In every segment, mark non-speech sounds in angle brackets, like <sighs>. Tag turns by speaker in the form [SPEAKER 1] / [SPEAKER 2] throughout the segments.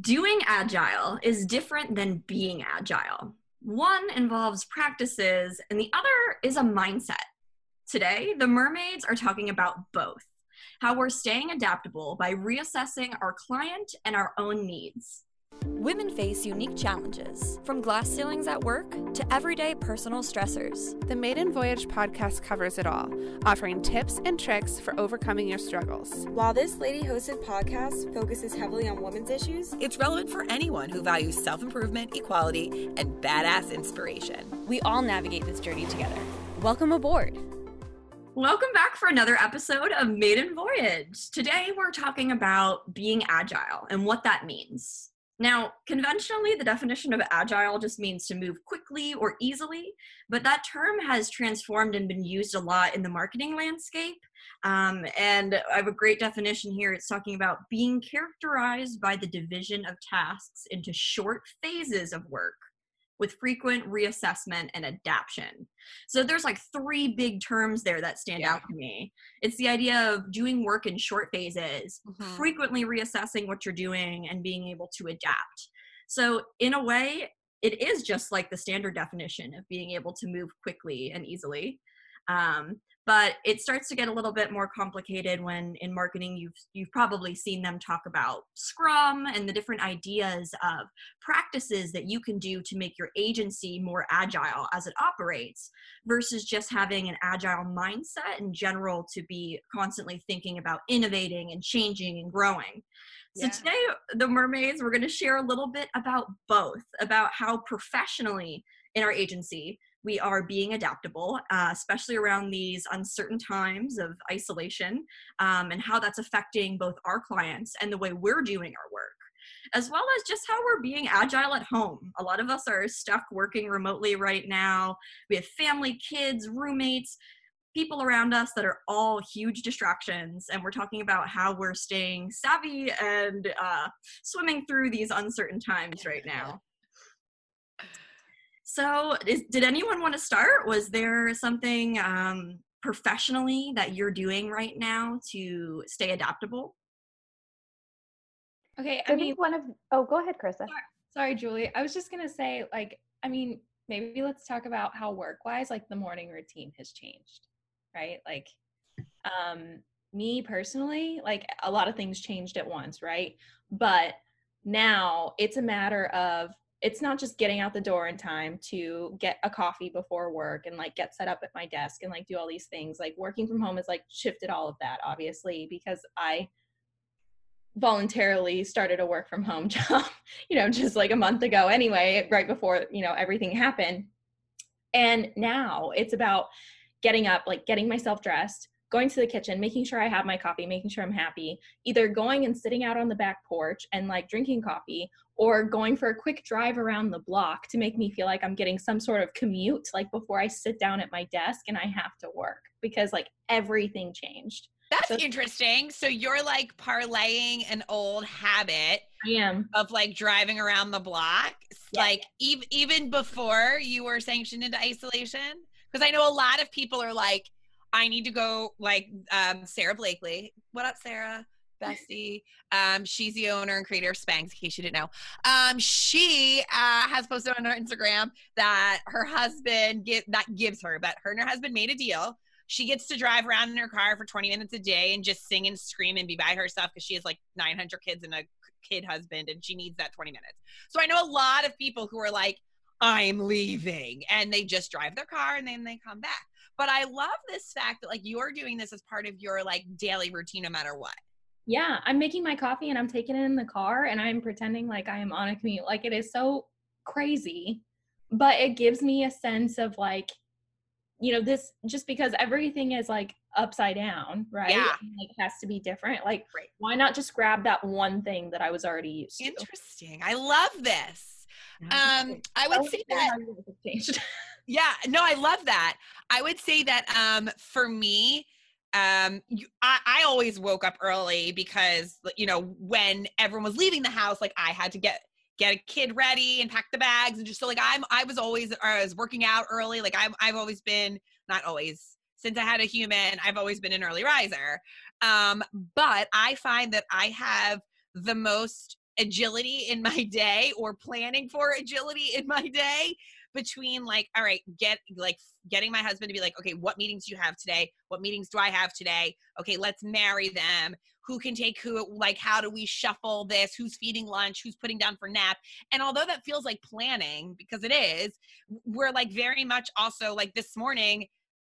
[SPEAKER 1] Doing agile is different than being agile. One involves practices, and the other is a mindset. Today, the mermaids are talking about both how we're staying adaptable by reassessing our client and our own needs.
[SPEAKER 2] Women face unique challenges, from glass ceilings at work to everyday personal stressors.
[SPEAKER 3] The Maiden Voyage podcast covers it all, offering tips and tricks for overcoming your struggles.
[SPEAKER 4] While this lady hosted podcast focuses heavily on women's issues,
[SPEAKER 5] it's relevant for anyone who values self improvement, equality, and badass inspiration.
[SPEAKER 2] We all navigate this journey together. Welcome aboard.
[SPEAKER 1] Welcome back for another episode of Maiden Voyage. Today we're talking about being agile and what that means. Now, conventionally, the definition of agile just means to move quickly or easily, but that term has transformed and been used a lot in the marketing landscape. Um, and I have a great definition here. It's talking about being characterized by the division of tasks into short phases of work with frequent reassessment and adaptation. So there's like three big terms there that stand yeah. out to me. It's the idea of doing work in short phases, mm-hmm. frequently reassessing what you're doing and being able to adapt. So in a way, it is just like the standard definition of being able to move quickly and easily. Um, but it starts to get a little bit more complicated when in marketing you've you've probably seen them talk about scrum and the different ideas of practices that you can do to make your agency more agile as it operates versus just having an agile mindset in general to be constantly thinking about innovating and changing and growing so yeah. today the mermaids we're going to share a little bit about both about how professionally in our agency we are being adaptable, uh, especially around these uncertain times of isolation um, and how that's affecting both our clients and the way we're doing our work as well as just how we're being agile at home. A lot of us are stuck working remotely right now. We have family, kids, roommates, people around us that are all huge distractions. And we're talking about how we're staying savvy and uh, swimming through these uncertain times right now. So, is, did anyone want to start? Was there something um, professionally that you're doing right now to stay adaptable?
[SPEAKER 6] Okay, I, I mean,
[SPEAKER 7] one of oh, go ahead, Krista.
[SPEAKER 6] Sorry, sorry, Julie. I was just gonna say, like, I mean, maybe let's talk about how work-wise, like, the morning routine has changed, right? Like, um, me personally, like, a lot of things changed at once, right? But now it's a matter of it's not just getting out the door in time to get a coffee before work and like get set up at my desk and like do all these things. Like working from home has like shifted all of that obviously because i voluntarily started a work from home <laughs> job you know just like a month ago anyway right before you know everything happened. And now it's about getting up like getting myself dressed going to the kitchen, making sure I have my coffee, making sure I'm happy, either going and sitting out on the back porch and like drinking coffee or going for a quick drive around the block to make me feel like I'm getting some sort of commute like before I sit down at my desk and I have to work because like everything changed.
[SPEAKER 5] That's so, interesting. So you're like parlaying an old habit.
[SPEAKER 6] I am
[SPEAKER 5] of like driving around the block, yeah. like even even before you were sanctioned into isolation. Because I know a lot of people are like, I need to go like um, Sara Blakely. What up, Sara? Bestie. Um, she's the owner and creator of Spanx, in case you didn't know. Um, she uh, has posted on her Instagram that her husband that gives her, but her and her husband made a deal. She gets to drive around in her car for 20 minutes a day and just sing and scream and be by herself because she has like 900 kids and a kid husband and she needs that 20 minutes. So I know a lot of people who are like, I'm leaving and they just drive their car and then they come back. But I love this fact that like you're doing this as part of your like daily routine no matter what.
[SPEAKER 6] Yeah, I'm making my coffee and I'm taking it in the car and I'm pretending like I am on a commute. Like it is so crazy, but it gives me a sense of like, you know, this just because everything is like upside down, right?
[SPEAKER 5] Yeah.
[SPEAKER 6] Like has to be different. Like, right. why not just grab that one thing that I was already used to?
[SPEAKER 5] Interesting. I love this. Um, I would say that. <laughs> yeah, no, I love that. I would say that um, for me, um, you, I, I always woke up early because you know when everyone was leaving the house, like I had to get get a kid ready and pack the bags and just so like I'm I was always I was working out early. Like I've I've always been not always since I had a human, I've always been an early riser. Um, but I find that I have the most agility in my <laughs> day or planning for agility in my day between like all right get like getting my husband to be like okay what meetings do you have today? What meetings do i have today? Okay let's marry them. Who can take who like how do we shuffle this? Who's feeding lunch? Who's putting down for nap? And although that feels like planning because it is we're like very much also like this morning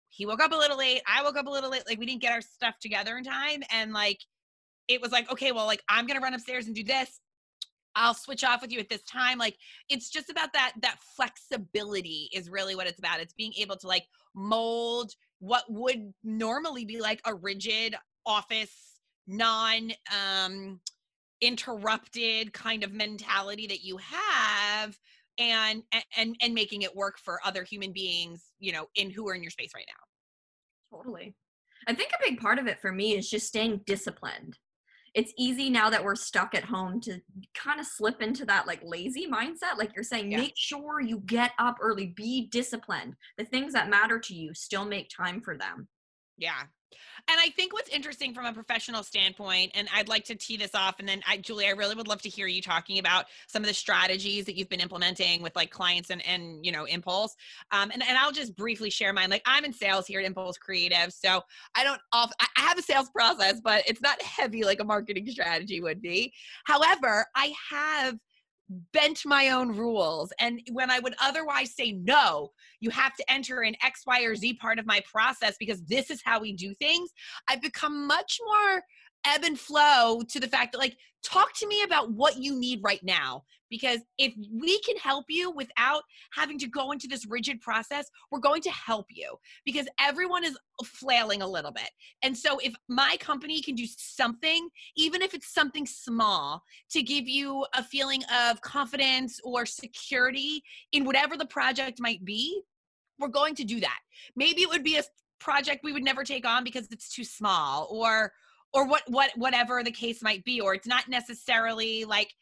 [SPEAKER 5] he woke up a little late i woke up a little late like we didn't get our stuff together in time and like it was like okay well like i'm gonna run upstairs and do this I'll switch off with you at this time. Like it's just about that that flexibility is really what it's about. It's being able to like mold what would normally be like a rigid office non um interrupted kind of mentality that you have and and and making it work for other human beings, you know, in who are in your space right now.
[SPEAKER 1] Totally. I think a big part of it for me is just staying disciplined it's easy now that we're stuck at home to kind of slip into that like lazy mindset like you're saying
[SPEAKER 5] Yeah.
[SPEAKER 1] make sure you get up early be disciplined the things that matter to you still make time for them
[SPEAKER 5] Yeah. And I think what's interesting from a professional standpoint, and I'd like to tee this off, and then I, Julie, I really would love to hear you talking about some of the strategies that you've been implementing with like clients and and you know Impulse. Um, and and I'll just briefly share mine. Like I'm in sales here at Impulse Creative, so I don't off. I I have a sales process, but it's not <laughs> heavy like a marketing strategy would be. However, I have bent my own rules and when i would otherwise say no you have to enter an X, Y, or Z part of my process because this is how we do things. I've become much more ebb and flow to the fact that, like, talk to me about what you need right now. Because if we can help you without having to go into this rigid process, we're going to help you because everyone is flailing a little bit. And so, if my company can do something, even if it's something small, to give you a feeling of confidence or security in whatever the project might be, we're going to do that. Maybe it would be a project we would never take on because it's too small or or what what whatever the case might be or it's not necessarily like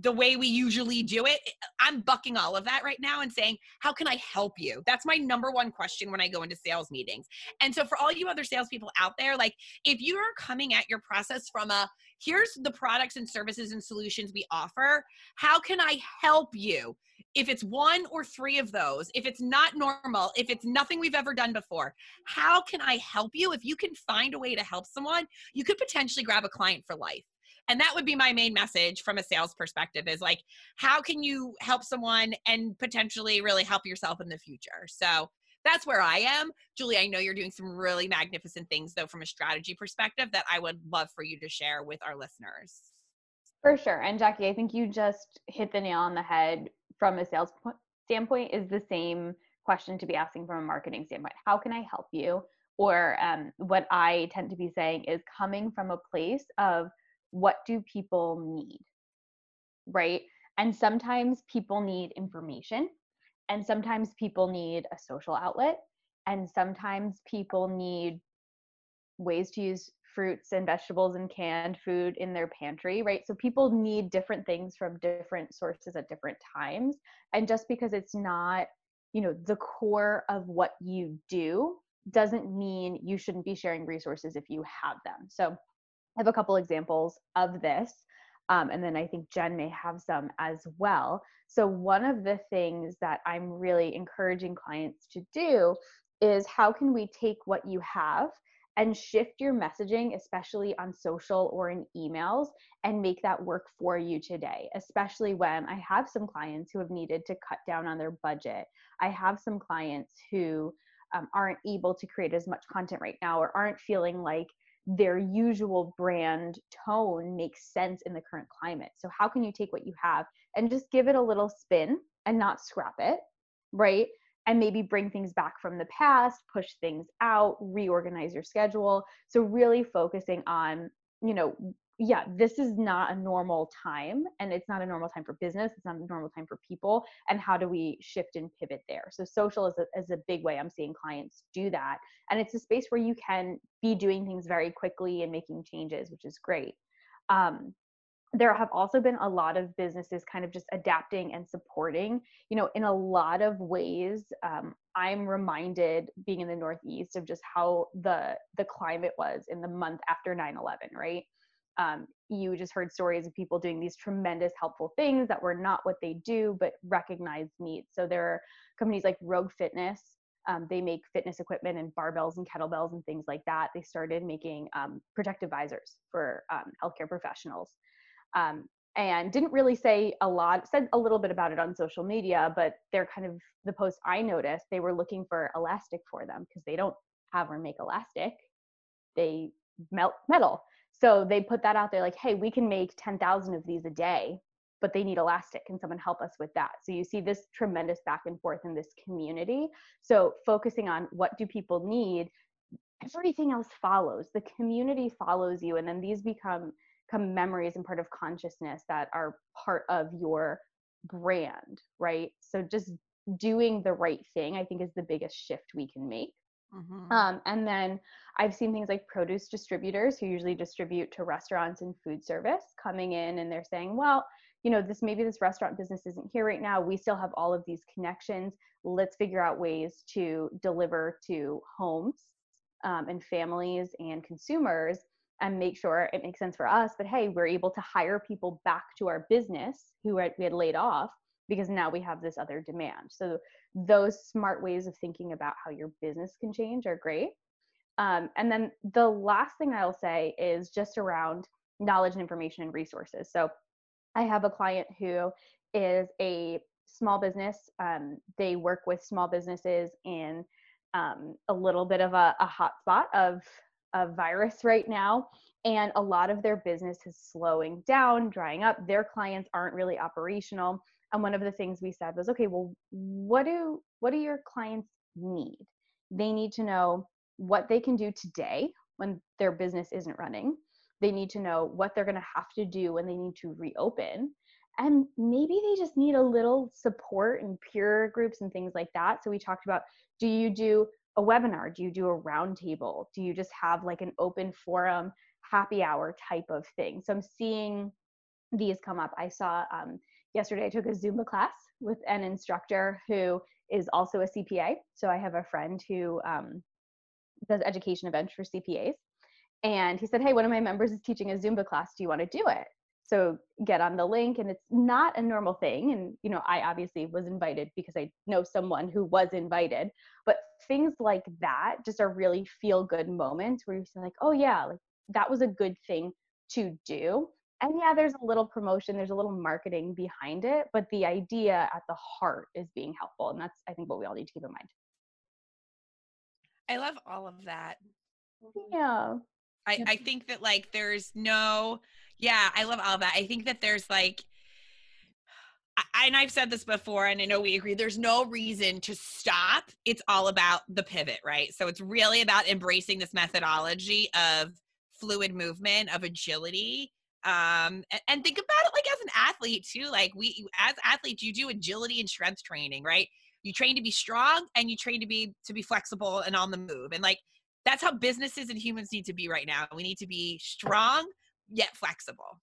[SPEAKER 5] the way we usually do it i'm bucking all of that right now and saying how can i help you? That's my number one question when i go into sales meetings. And so for all you other salespeople out there like if you are coming at your process from a here's the products and services and solutions we offer. How can i help you if it's one or three of those, if it's not normal, if it's nothing we've ever done before, how can I help you? If you can find a way to help someone, you could potentially grab a client for life. And that would be my main message from a sales perspective is like, how can you help someone and potentially really help yourself in the future? So that's where I am. Julie, I know you're doing some really magnificent things though from a strategy perspective that I would love for you to share with our listeners.
[SPEAKER 7] For sure. And Jackie, I think you just hit the nail on the head from a sales po- standpoint is the same question to be asking from a marketing standpoint. How can I help you? Or um, what I tend to be saying is coming from a place of what do people need? Right. And sometimes people need information, and sometimes people need a social outlet, and sometimes people need ways to use fruits and vegetables and canned food in their pantry, right? So people need different things from different sources at different times. And just because it's not, you know, the core of what you do doesn't mean you shouldn't be sharing resources if you have them. So I have a couple examples of this. Um, and then I think Jen may have some as well. So, one of the things that I'm really encouraging clients to do is how can we take what you have and shift your messaging, especially on social or in emails, and make that work for you today, especially when I have some clients who have needed to cut down on their budget. I have some clients who um, aren't able to create as much content right now or aren't feeling like their usual brand tone makes sense in the current climate. So, how can you take what you have and just give it a little spin and not scrap it, right? And maybe bring things back from the past, push things out, reorganize your schedule. So, really focusing on, you know, yeah, this is not a normal time and it's not a normal time for business. It's not a normal time for people. And how do we shift and pivot there? So, social is a, is a big way I'm seeing clients do that. And it's a space where you can be doing things very quickly and making changes, which is great. Um, there have also been a lot of businesses kind of just adapting and supporting you know in a lot of ways um, i'm reminded being in the northeast of just how the the climate was in the month after 9-11 right? Um, you just heard stories of people doing these tremendous helpful things that were not what they do but recognized needs. So there are companies like rogue fitness um, they make fitness equipment and barbells and kettlebells and things like that. They started making um, protective visors for um, healthcare professionals um, and didn't really say a lot said a little bit about it on social media but they're kind of the post i noticed they were looking for elastic for them because they don't have or make elastic they melt metal so they put that out there like, hey, we can make 10,000 of these a day, but they need elastic. Can someone help us with that? So you see this tremendous back and forth in this community. So focusing on what do people need, everything else follows. The community follows you, and then these become become memories and part of consciousness that are part of your brand, right? So just doing the right thing, I think, is the biggest shift we can make. Mm-hmm. Um, and then I've seen things like produce distributors who usually distribute to restaurants and food service coming in and they're saying, well, you know, this maybe this restaurant business isn't here right now. We still have all of these connections. Let's figure out ways to deliver to homes um, and families and consumers and make sure it makes sense for us. But hey, we're able to hire people back to our business who we had laid off because now we have this other demand. So those smart ways of thinking about how your business can change are great. Um, and then the last thing I'll say is just around knowledge and information and resources. So I have a client who is a small business. Um, they work with small businesses in um, a little bit of a, a hot spot of a virus right now and a lot of their business is slowing down drying up. Their clients aren't really operational. And one of the things we said was okay well what do what do your clients need? They need to know what they can do today when their business isn't running. They need to know what they're going to have to do when they need to reopen. And maybe they just need a little support and peer groups and things like that. So we talked about do you do a webinar do you do a roundtable do you just have like an open forum happy hour type of thing so i'm seeing these come up i saw um, yesterday I took a Zumba class with an instructor who is also a CPA. So I have a friend who um, does education events for CPAs. And he said, Hey, one of my members is teaching a Zumba class. Do you want to do it? So get on the link. And it's not a normal thing. And, you know, I obviously was invited because I know someone who was invited. But things like that just are really feel good moments where you're like, oh, yeah, like that was a good thing to do and yeah there's a little promotion there's a little marketing behind it but the idea at the heart is being helpful and that's i think what we all need to keep in mind
[SPEAKER 5] i love all of that
[SPEAKER 7] yeah
[SPEAKER 5] i i think that like there's no yeah i love all that i think that there's like I, and I've said this before, and I know we agree. There's no reason to stop. It's all about the pivot, right? So it's really about embracing this methodology of fluid movement, of agility, um and, and think about it like as an athlete too like we as athletes you do agility and strength training right you train to be strong and you train to be to be flexible and on the move and like that's how businesses and humans need to be right now we need to be strong yet flexible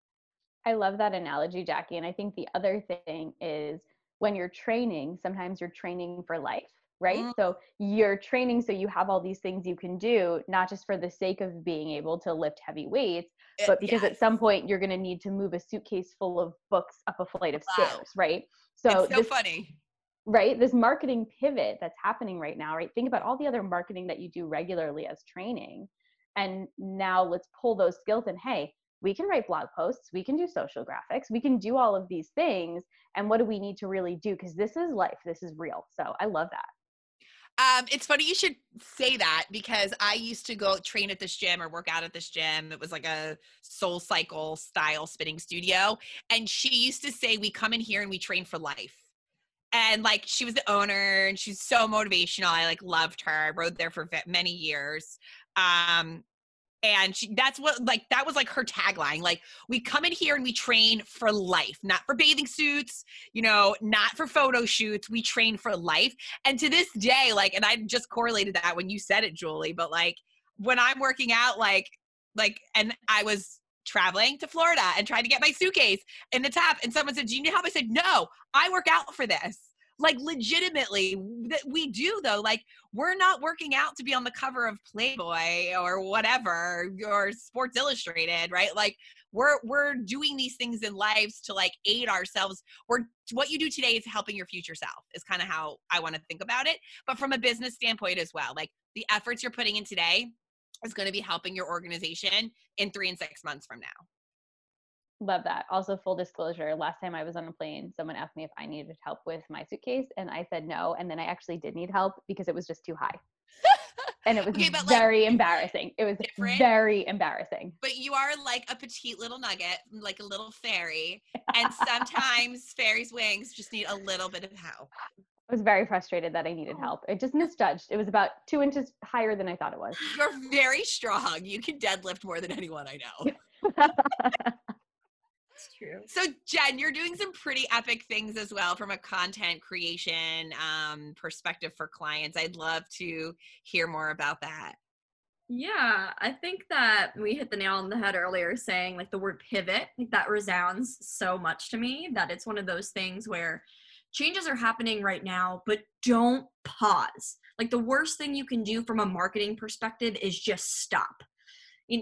[SPEAKER 7] i love that analogy jackie and i think the other thing is when you're training sometimes you're training for life right mm. so you're training so you have all these things you can do not just for the sake of being able to lift heavy weights Eh, but because yes. at some point you're going to need to move a suitcase full of books up a flight of wow. stairs, right?
[SPEAKER 5] So it's so this, funny.
[SPEAKER 7] Right? This marketing pivot that's happening right now, right? Think about all the other marketing that you do regularly as training. And now let's pull those skills and hey, we can write blog posts, we can do social graphics, we can do all of these things. And what do we need to really do? Because this is life, this is real. So I love that.
[SPEAKER 5] Um, it's funny you should say that because I used to go train at this gym or work out at this gym. It was like a soul cycle style spinning studio. And she used to say, We come in here and we train for life. And like she was the owner and she's so motivational. I like loved her. I rode there for many years. Um, and she, that's what like that was like her tagline like we come in here and we train for life not for bathing suits you know not for photo shoots we train for life. And to this day like and i just correlated that when you said it julie but like when i'm working out like like and i was traveling to florida and trying to get my suitcase in the top and someone said do you know how? I said no i work out for this like legitimately that we do though like we're not working out to be on the cover of playboy or whatever or sports illustrated right? Like we're we're doing these things in lives to like aid ourselves we're what you do today is helping your future self is kind of how i want to think about it but from a business standpoint as well like the efforts you're putting in today is going to be helping your organization in three and six months from now
[SPEAKER 7] Love that. Also, full disclosure last time I was on a plane, someone asked me if I needed help with my suitcase, and I said no. And then I actually did need help because it was just too high. and it <laughs> was
[SPEAKER 5] Okay, but, like,
[SPEAKER 7] very embarrassing. It was
[SPEAKER 5] different.
[SPEAKER 7] very embarrassing.
[SPEAKER 5] but you are like a petite little nugget like a little fairy and <laughs> sometimes fairies wings just need a little bit of help
[SPEAKER 7] I was very frustrated that I needed oh. help. It just misjudged. It was about two inches higher than I thought it was.
[SPEAKER 5] you're very strong you can deadlift more than anyone i know <laughs>
[SPEAKER 1] It's true.
[SPEAKER 5] So Jen, you're doing some pretty epic things as well from a content creation um, perspective for clients. I'd love to hear more about that.
[SPEAKER 1] Yeah, I think that we hit the nail on the head earlier saying like the word pivot, like that resounds so much to me that it's one of those things where changes are happening right now, but don't pause. Like the worst thing you can do from a marketing perspective is just stop.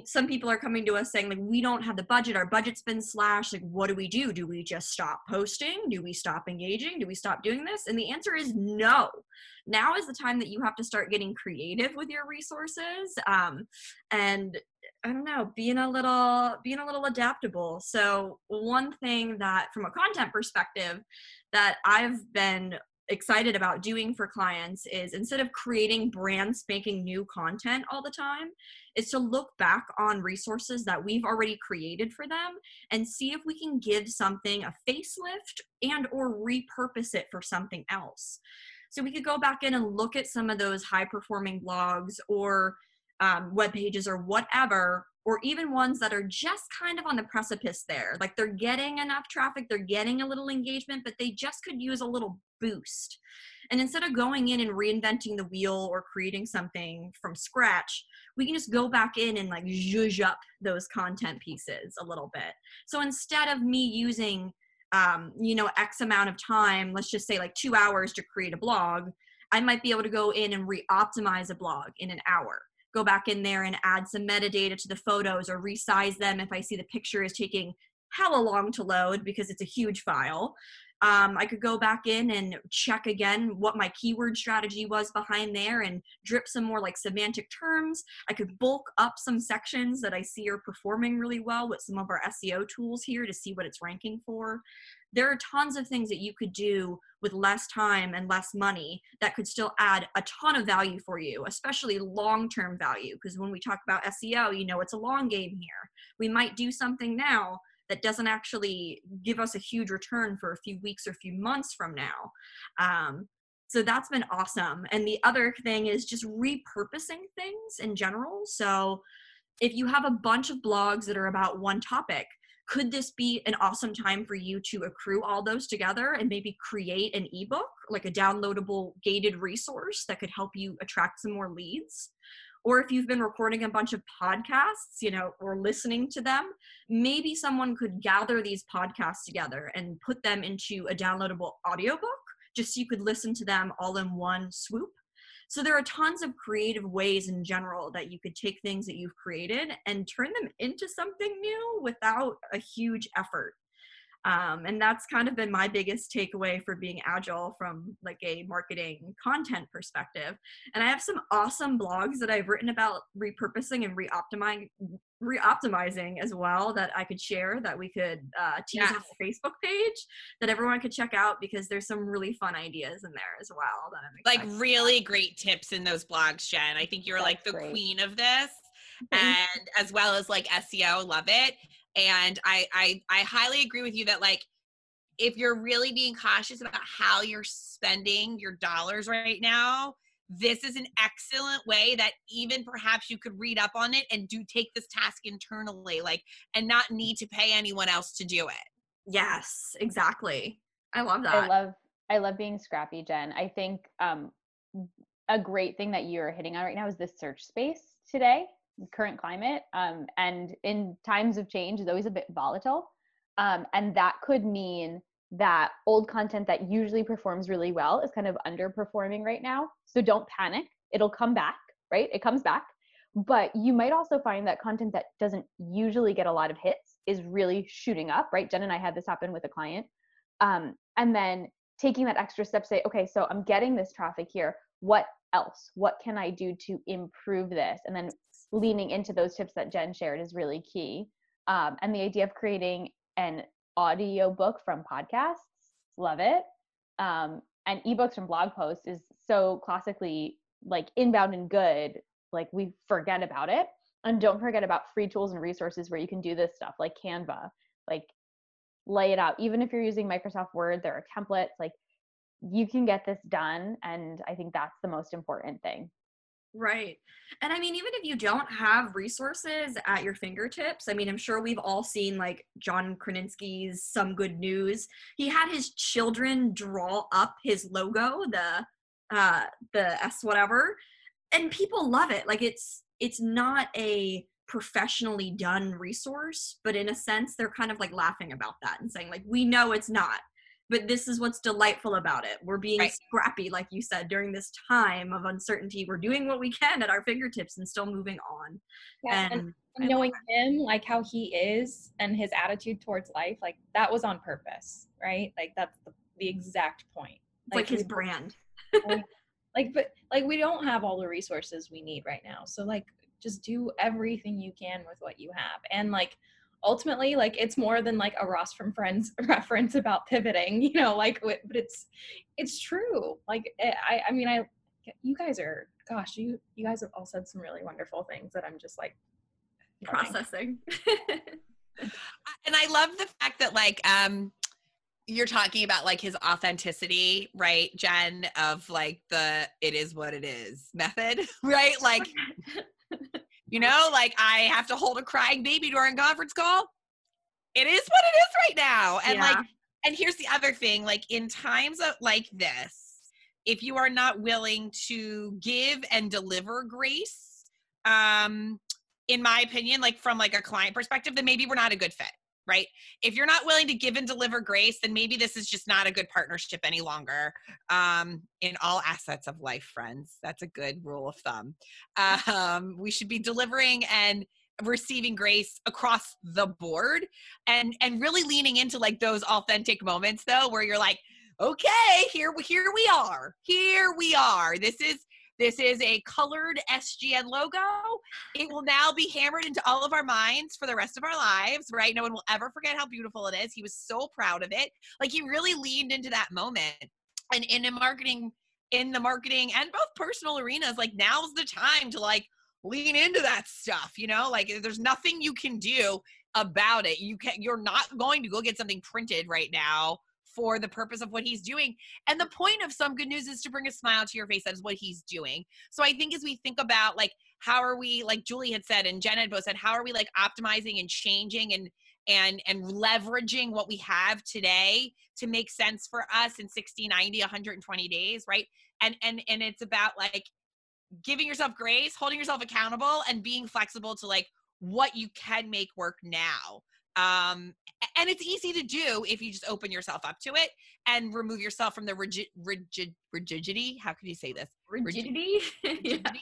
[SPEAKER 1] Some people are coming to us saying like we don't have the budget, our budget's been slashed. Like what do we do? Do we just stop posting? Do we stop engaging? Do we stop doing this? And the answer is no. Now is the time that you have to start getting creative with your resources. Um, and I don't know, being a little being a little adaptable. So one thing that from a content perspective that I've been excited about doing for clients is instead of creating brand spanking new content all the time is to look back on resources that we've already created for them and see if we can give something a facelift and or repurpose it for something else. So we could go back in and look at some of those high performing blogs or um, web pages or whatever or even ones that are just kind of on the precipice there like they're getting enough traffic they're getting a little engagement but they just could use a little boost. And instead of going in and reinventing the wheel or creating something from scratch we can just go back in and like zhuzh up those content pieces a little bit. So instead of me using um, you know x amount of time let's just say like two hours to create a blog i might be able to go in and re-optimize a blog in an hour go back in there and add some metadata to the photos or resize them if I see the picture is taking hella long to load because it's a huge file. Um, I could go back in and check again what my keyword strategy was behind there and drip some more like semantic terms. I could bulk up some sections that I see are performing really well with some of our SEO tools here to see what it's ranking for. There are tons of things that you could do with less time and less money that could still add a ton of value for you, especially long term value. Because when we talk about SEO, you know, it's a long game here. We might do something now that doesn't actually give us a huge return for a few weeks or a few months from now. Um, so that's been awesome. And the other thing is just repurposing things in general. So if you have a bunch of blogs that are about one topic, could this be an awesome time for you to accrue all those together and maybe create an ebook, like a downloadable gated resource that could help you attract some more leads? Or if you've been recording a bunch of podcasts, you know, or listening to them, maybe someone could gather these podcasts together and put them into a downloadable audiobook just so you could listen to them all in one swoop. So there are tons of creative ways in general that you could take things that you've created and turn them into something new without a huge effort. Um, and that's kind of been my biggest takeaway for being agile from like a marketing content perspective. And I have some awesome blogs that I've written about repurposing and reoptimizing re-optimizing as well that I could share that we could uh, tease
[SPEAKER 5] Yes.
[SPEAKER 1] on the Facebook page that everyone could check out because there's some really fun ideas in there as well that I'm
[SPEAKER 5] Like really great tips in those blogs, Jen. I think you're like the
[SPEAKER 7] great.
[SPEAKER 5] queen of this. and as well as like SEO, love it. And I, I I highly agree with you that like if you're really being cautious about how you're spending your dollars right now, this is an excellent way that even perhaps you could read up on it and do take this task internally, like and not need to pay anyone else to do it.
[SPEAKER 1] Yes, exactly. I love that.
[SPEAKER 7] I love I love being scrappy, Jen. I think um, a great thing that you're hitting on right now is the search space today, current climate, um, and in times of change is always a bit volatile, um, and that could mean that old content that usually performs really well is kind of underperforming right now. So don't panic; it'll come back, right? It comes back, but you might also find that content that doesn't usually get a lot of hits is really shooting up, right? Jen and I had this happen with a client. Um, and then taking that extra step, say, okay, so I'm getting this traffic here. What else? What can I do to improve this? And then leaning into those tips that Jen shared is really key. Um, and the idea of creating an audio book from podcasts, love it. Um, and ebooks from blog posts is so classically like inbound and good, like we forget about it. And don't forget about free tools and resources where you can do this stuff like Canva, like lay it out. Even if you're using Microsoft Word, there are templates, like you can get this done. And I think that's the most important thing.
[SPEAKER 1] Right. And I mean, even if you don't have resources at your fingertips, I mean, I'm sure we've all seen like John Krasinski's Some Good News. He had his children draw up his logo, the uh the S whatever, and people love it. Like it's it's not a professionally done resource, but in a sense they're kind of like laughing about that and saying like we know it's not but this is what's delightful about it. We're being right. scrappy, like you said, during this time of uncertainty. We're doing what we can at our fingertips and still moving on.
[SPEAKER 6] Yeah, and, and knowing him, like how he is and his attitude towards life, like that was on purpose, right? Like that's the, the exact point.
[SPEAKER 1] Like, like his brand. <laughs>
[SPEAKER 6] like, but like we don't have all the resources we need right now. So like just do everything you can with what you have. And like ultimately like it's more than like a ross from friends <laughs> reference about pivoting you know like but it's it's true. Like eh, i i mean i you guys are gosh you you guys have all said some really wonderful things that i'm just like
[SPEAKER 1] processing. <laughs>
[SPEAKER 5] And i love the fact that like um you're talking about like his authenticity right jen of like the it is what it is method <laughs> right? Like you know, like I have to hold a crying baby during conference call. It is what it is right now. And yeah. like, and here's the other thing like, in times of, like this, if you are not willing to give and deliver grace, um, in my opinion, like from like a client perspective, then maybe we're not a good fit right? If you're not willing to give and deliver grace, then maybe this is just not a good partnership any longer. Um, in all assets of life, friends, that's a good rule of thumb. Um, we should be delivering and receiving grace across the board, and and really leaning into like those authentic moments though, where you're like, okay, here here we are, here we are. This is this is a colored SGN logo. It will now be hammered into all of our minds for the rest of our lives, right? No one will ever forget how beautiful it is. He was so proud of it. Like he really leaned into that moment. And in a marketing, in the marketing and both personal arenas, like now's the time to like lean into that stuff, you know? Like there's nothing you can do about it. You can you're not going to go get something printed right now for the purpose of what he's doing. And the point of some good news is to bring a smile to your face. That is what he's doing. So I think as we think about like how are we, like Julie had said and Jen had both said, how are we like optimizing and changing and and and leveraging what we have today to make sense for us in 60 90 120 days right and and and it's about like giving yourself grace holding yourself accountable and being flexible to like what you can make work now um, and it's easy to do if you just open yourself up to it and remove yourself from the rigid, rigid rigidity. How can you say this?
[SPEAKER 1] Rigidity. <laughs>
[SPEAKER 5] rigidity.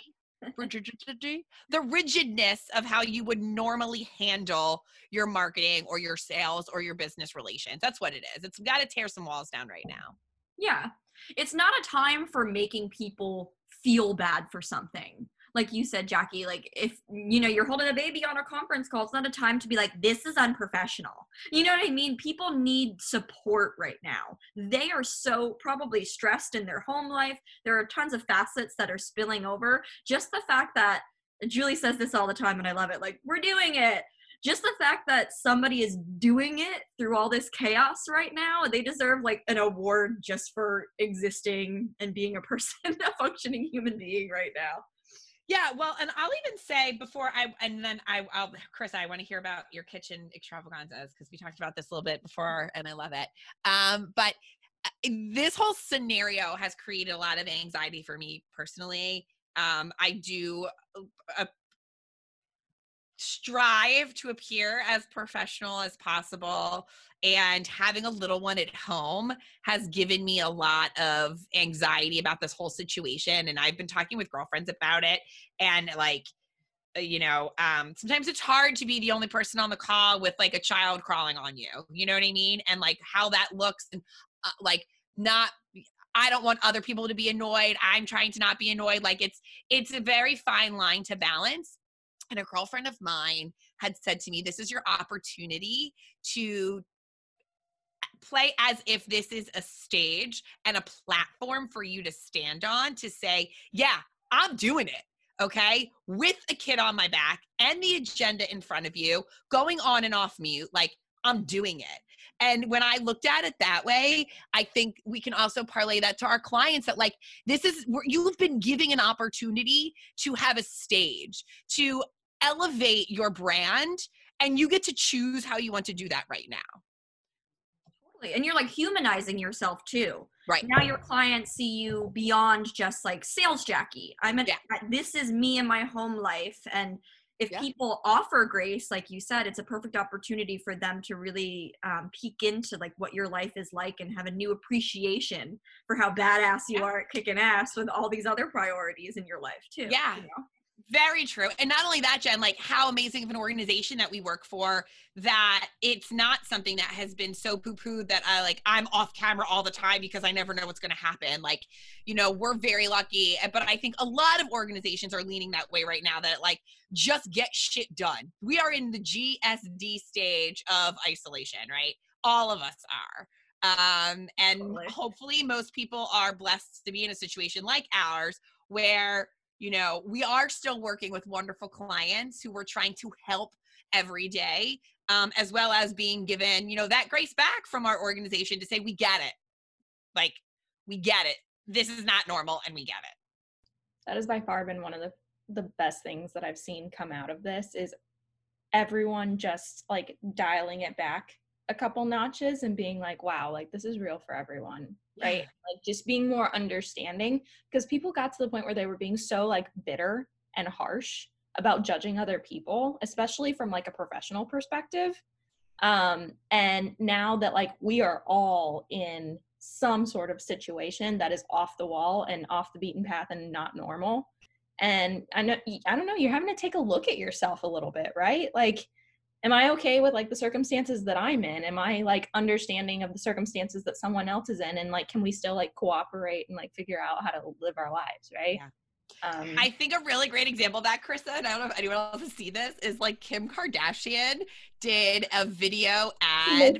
[SPEAKER 5] rigidity. The rigidness of how you would normally handle your marketing or your sales or your business relations. That's what it is. It's got to tear some walls down right now.
[SPEAKER 1] Yeah. It's not a time for making people feel bad for something like you said jackie like if you know you're holding a baby on a conference call it's not a time to be like this is unprofessional. You know what i mean? People need support right now. They are so probably stressed in their home life. There are tons of facets that are spilling over. Just the fact that julie says this all the time and i love it like we're doing it. Just the fact that somebody is doing it through all this chaos right now they deserve like an award just for existing and being a person <laughs> a functioning human being right now
[SPEAKER 5] yeah, well, and I'll even say before I and then I, will Chris, I want to hear about your kitchen extravaganzas because we talked about this a little bit before, and I love it. Um, but uh, this whole scenario has created a lot of anxiety for me personally. Um, I do a, strive to appear as professional as possible and having a little one at home has given me a lot of anxiety about this whole situation and i've been talking with girlfriends about it and like uh, you know um sometimes it's hard to be the only person on the call with like a child crawling on you you know what i mean? And like how that looks and uh, like not i don't want other people to be annoyed i'm trying to not be annoyed like it's it's a very fine line to balance and a girlfriend of mine had said to me this is your opportunity to play as if this is a stage and a platform for you to stand on to say yeah i'm doing it okay, with a kid on my back and the agenda in front of you, going on and off mute, like I'm doing it. And when I looked at it that way, I think we can also parlay that to our clients that, like, this is you've been giving an opportunity to have a stage, to elevate your brand, and you get to choose how you want to do that right now.
[SPEAKER 1] Totally. And you're like humanizing yourself too.
[SPEAKER 5] Right.
[SPEAKER 1] Now your clients see you beyond just like sales Jackie. I'm a,
[SPEAKER 5] Yeah.
[SPEAKER 1] this is me in my home life. And if
[SPEAKER 5] Yeah.
[SPEAKER 1] people offer grace, like you said, it's a perfect opportunity for them to really um, peek into like what your life is like and have a new appreciation for how badass you
[SPEAKER 5] Yeah.
[SPEAKER 1] are at kicking ass with all these other priorities in your life too.
[SPEAKER 5] Yeah.
[SPEAKER 1] you know?
[SPEAKER 5] Very true. And not only that, Jen, like how amazing of an organization that we work for that it's not something that has been so poo pooed that I like, I'm off camera all the time because I never know what's going to happen. Like, you know, we're very lucky. eh, But I think a lot of organizations are leaning that way right now that like, just get shit done. We are in the GSD stage of isolation, right? All of us are. Um, and
[SPEAKER 1] Totally.
[SPEAKER 5] hopefully, most people are blessed to be in a situation like ours where you know we are still working with wonderful clients who we're trying to help every day um, as well as being given you know that grace back from our organization to say we get it. Like we get it. This is not normal and we get it.
[SPEAKER 6] That has by far been one of the the best things that I've seen come out of this is everyone just like dialing it back a couple notches and being like wow like this is real for everyone right? Like just being more understanding because people got to the point where they were being so like bitter and harsh about judging other people especially from like a professional perspective. Um and now that like we are all in some sort of situation that is off the wall and off the beaten path and not normal. And i know i don't know you're having to take a look at yourself a little bit right? Like am i okay with like the circumstances that i'm in? Am i like understanding of the circumstances that someone else is in? And like can we still like cooperate and like figure out how to live our lives right? Um
[SPEAKER 5] I think a really great example of that, Krista, and I don't know if anyone else has seen this, is like Kim Kardashian did a video ad.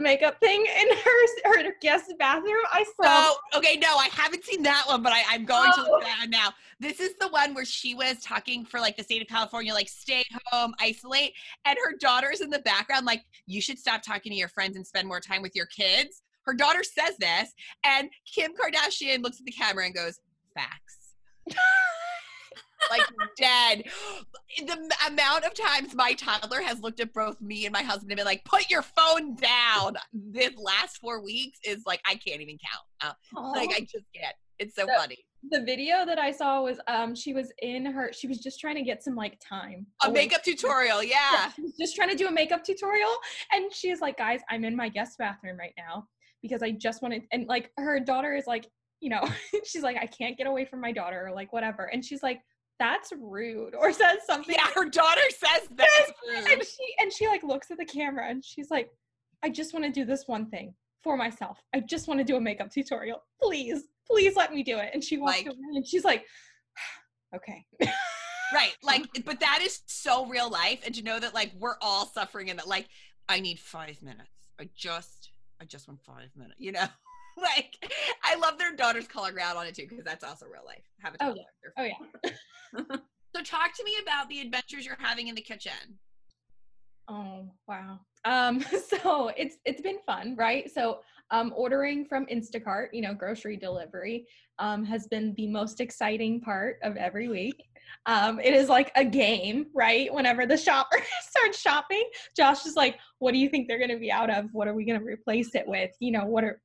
[SPEAKER 6] Makeup the makeup thing in her her guest bathroom i saw
[SPEAKER 5] Oh, okay, no, I haven't seen that one, but I, I'm going to
[SPEAKER 6] Oh.
[SPEAKER 5] look at it now. This is the one where she was talking for like the state of California, like stay home, isolate, and her daughter's in the background, like, you should stop talking to your friends and spend more time with your kids. Her daughter says this, and Kim Kardashian looks at the camera and goes, facts. <laughs> like dead. The amount of times my toddler has looked at both me and my husband and been like, "Put your phone down." This last four weeks is like I can't even count. Uh, like I just can't. It's so funny.
[SPEAKER 6] the video that I saw was um she was in her she was just trying to get some like time.
[SPEAKER 5] A
[SPEAKER 6] away
[SPEAKER 5] makeup tutorial, yeah.
[SPEAKER 6] Just trying to do a makeup tutorial and she's like, guys, I'm in my guest bathroom right now because I just wanted and like her daughter is like, you know, <laughs> she's like, I can't get away from my daughter or like whatever. And she's like, that's rude or says something.
[SPEAKER 5] Yeah, her daughter says <laughs> that's
[SPEAKER 6] and she and she like looks at the camera and she's like, I just want to do this one thing for myself. I just want to do a makeup tutorial. Please, please let me do it. And she walks
[SPEAKER 5] Like-
[SPEAKER 6] away and she's like, <sighs> okay.
[SPEAKER 5] Right. <laughs> Like, but that is so real life. And to know that like we're all suffering in that, like, I need five minutes. I just I just want five minutes, you know? <laughs> like I love their daughters color grad on it too, because that's also real life. Have a
[SPEAKER 6] Oh,
[SPEAKER 5] toddler.
[SPEAKER 6] Oh yeah. <laughs>
[SPEAKER 5] So talk to me about the adventures you're having in the kitchen.
[SPEAKER 6] Oh wow. Um, <laughs> so it's it's been fun, right? So um, ordering from Instacart, you know, grocery delivery, um, has been the most exciting part of every week. Um, it is like a game, right? Whenever the shopper starts shopping, Josh is like, "What do you think they're going to be out of? What are we going to replace it with? You know, what are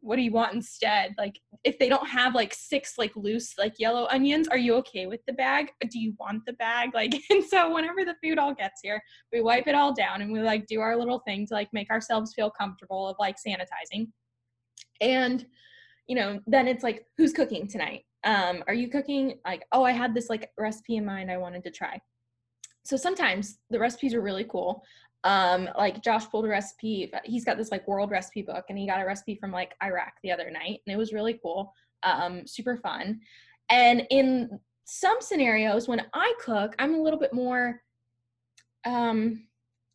[SPEAKER 6] what do you want instead? Like, if they don't have like six like loose like yellow onions, are you okay with the bag? Do you want the bag? <laughs> Like, and so whenever the food all gets here, we wipe it all down and we like do our little thing to like make ourselves feel comfortable of like sanitizing and you know then it's like who's cooking tonight um are you cooking like oh i had this like recipe in mind i wanted to try so sometimes the recipes are really cool. Um, like Josh pulled a recipe. He's got this like world recipe book, and he got a recipe from like Iraq the other night, and it was really cool. Um, super fun. And in some scenarios, when I cook, I'm a little bit more um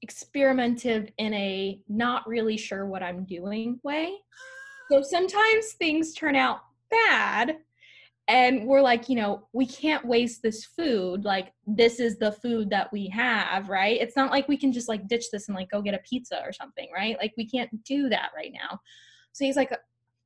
[SPEAKER 6] experimentative in a not really sure what I'm doing way. So sometimes things turn out bad and we're like, you know, we can't waste this food. Like this is the food that we have, right? It's not like we can just like ditch this and like go get a pizza or something, right? Like we can't do that right now. So he's like,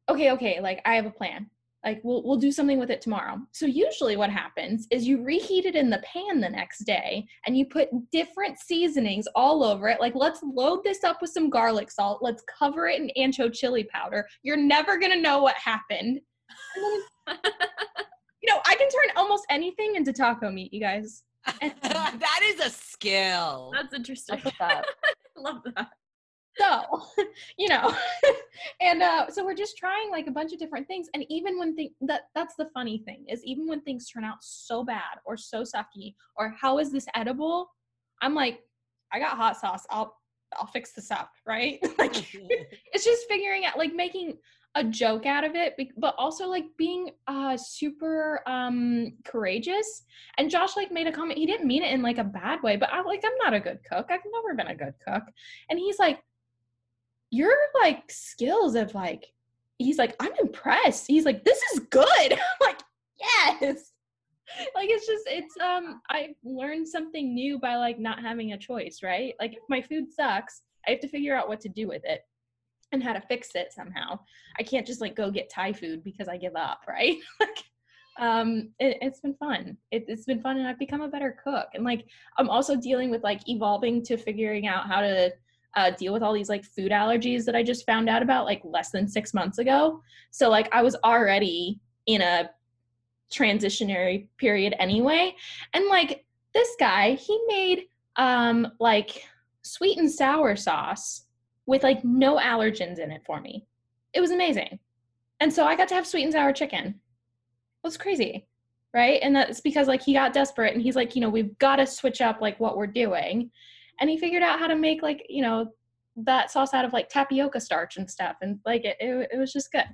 [SPEAKER 6] okay, okay, like I have a plan like we'll we'll do something with it tomorrow. So usually what happens is you reheat it in the pan the next day and you put different seasonings all over it. Like let's load this up with some garlic salt. Let's cover it in ancho chili powder. You're never going to know what happened. You know, I can turn almost anything into taco meat, you guys. <laughs>
[SPEAKER 5] that is a skill.
[SPEAKER 1] That's interesting.
[SPEAKER 7] That's <laughs> what's.
[SPEAKER 1] Love that.
[SPEAKER 6] so <laughs> you know and uh so we're just trying like a bunch of different things and even when things that that's the funny thing is even when things turn out so bad or so sucky or how is this edible i'm like i got hot sauce i'll i'll fix this up right like it's just figuring out like making a joke out of it but also like being uh super um courageous. And josh like made a comment he didn't mean it in like a bad way but i like i'm not a good cook. I've never been a good cook. And he's like your like skills of like he's like i'm impressed. He's like this is good. <laughs> I'm like yes. <laughs> Like it's just it's um i learned something new by like not having a choice right? Like if my food sucks i have to figure out what to do with it and how to fix it somehow i can't just like go get thai food because i give up <laughs> right like um it, it's been fun it, it's been fun and i've become a better cook and like i'm also dealing with like evolving to figuring out how to uh, deal with all these like food allergies that I just found out about like less than six months ago. So like I was already in a transitionary period anyway. And like this guy, he made um like sweet and sour sauce with like no allergens in it for me. It was amazing. And so I got to have sweet and sour chicken. It was crazy. Right. And that's because like he got desperate and he's like, you know, we've got to switch up like what we're doing and he figured out how to make like you know that sauce out of like tapioca starch and stuff and like it, it, it was just good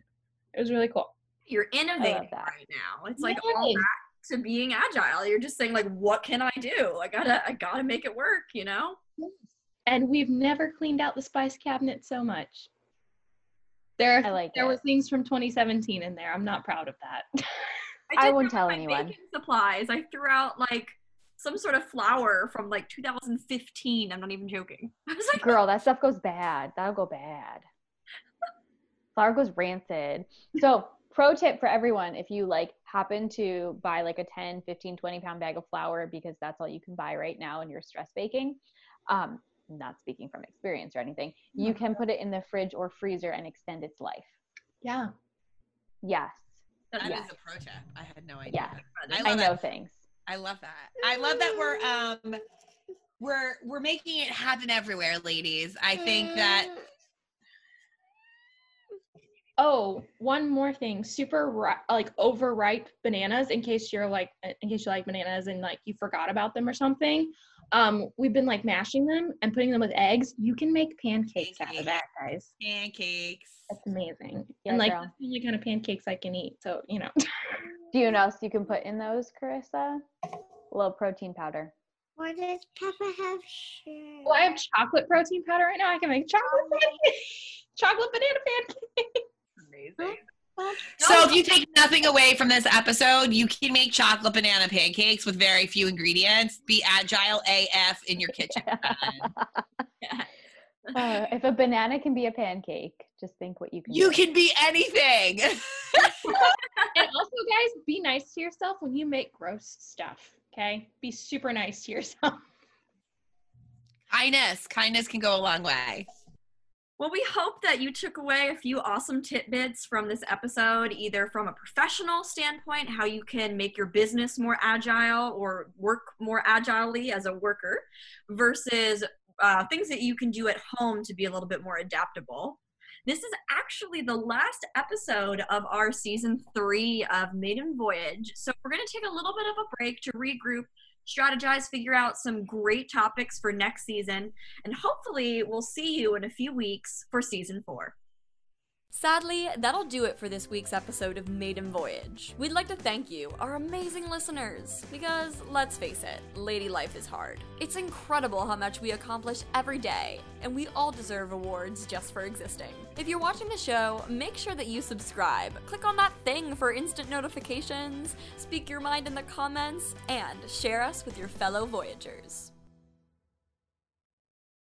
[SPEAKER 6] it was really cool
[SPEAKER 1] You're innovating
[SPEAKER 7] that.
[SPEAKER 1] right now. It's like all back to being agile. You're just saying like, what can I do? I gotta, I gotta make it work. You know?
[SPEAKER 6] And we've never cleaned out the spice cabinet so much there
[SPEAKER 7] I like
[SPEAKER 6] there
[SPEAKER 7] it.
[SPEAKER 6] was things from 2017 in there i'm not proud of that <laughs>
[SPEAKER 7] I
[SPEAKER 1] did
[SPEAKER 7] wouldn't tell
[SPEAKER 1] my
[SPEAKER 7] anyone.
[SPEAKER 1] baking Supplies. I threw out like some sort of flour from like 2015. I'm not even joking. <laughs> I was like,
[SPEAKER 7] Girl, that stuff goes bad. That'll go bad. <laughs> Flour goes rancid. So, pro tip for everyone if you like happen to buy like a 10, 15, 20 pound bag of flour because that's all you can buy right now and you're stress baking, um, not speaking from experience or anything, you can put it in the fridge or freezer and extend its life.
[SPEAKER 6] yeah
[SPEAKER 7] Yes.
[SPEAKER 5] That is
[SPEAKER 7] Yeah.
[SPEAKER 5] a pro tip. I had no idea.
[SPEAKER 7] Yeah.
[SPEAKER 5] I
[SPEAKER 7] I
[SPEAKER 5] love
[SPEAKER 7] know
[SPEAKER 5] it.
[SPEAKER 7] things.
[SPEAKER 5] I love that. I love that we're um we're we're making it happen everywhere, ladies. I think that
[SPEAKER 6] oh one more thing super ri- like overripe bananas in case you're like in case you like bananas and like you forgot about them or something um we've been like mashing them and putting them with eggs you can make pancakes out of that guys
[SPEAKER 5] pancakes.
[SPEAKER 6] That's amazing.
[SPEAKER 7] Yeah,
[SPEAKER 6] and like
[SPEAKER 7] girl.
[SPEAKER 6] the only kind of pancakes I can eat. So, you know. <laughs>
[SPEAKER 7] Do you know else you can put in those, Carissa? A little protein powder.
[SPEAKER 8] What does Peppa have? Sure.
[SPEAKER 6] well, I have chocolate protein powder right now. I can make chocolate pancake. <laughs> chocolate banana pancake.
[SPEAKER 1] amazing.
[SPEAKER 5] So if you take nothing away from this episode, you can make chocolate banana pancakes with very few ingredients. Be agile AF in your kitchen. <laughs> <laughs>
[SPEAKER 7] Uh, if a banana can be a pancake, just think what you can.
[SPEAKER 5] you
[SPEAKER 7] do.
[SPEAKER 5] can be anything. <laughs>
[SPEAKER 6] And also, guys, be nice to yourself when you make gross stuff. Okay? Be super nice to yourself.
[SPEAKER 5] kindness. Kindness can go a long way.
[SPEAKER 1] Well, we hope that you took away a few awesome tidbits from this episode, either from a professional standpoint, how you can make your business more agile or work more agilely as a worker, versus uh, things that you can do at home to be a little bit more adaptable. This is actually the last episode of our season three of Maiden Voyage. So we're going to take a little bit of a break to regroup, strategize, figure out some great topics for next season, and hopefully we'll see you in a few weeks for season four.
[SPEAKER 2] Sadly, that'll do it for this week's episode of Maiden Voyage. We'd like to thank you, our amazing listeners, because let's face it, lady life is hard. It's incredible how much we accomplish every day, and we all deserve awards just for existing. If you're watching the show, make sure that you subscribe. Click on that thing for instant notifications, speak your mind in the comments, and share us with your fellow Voyagers.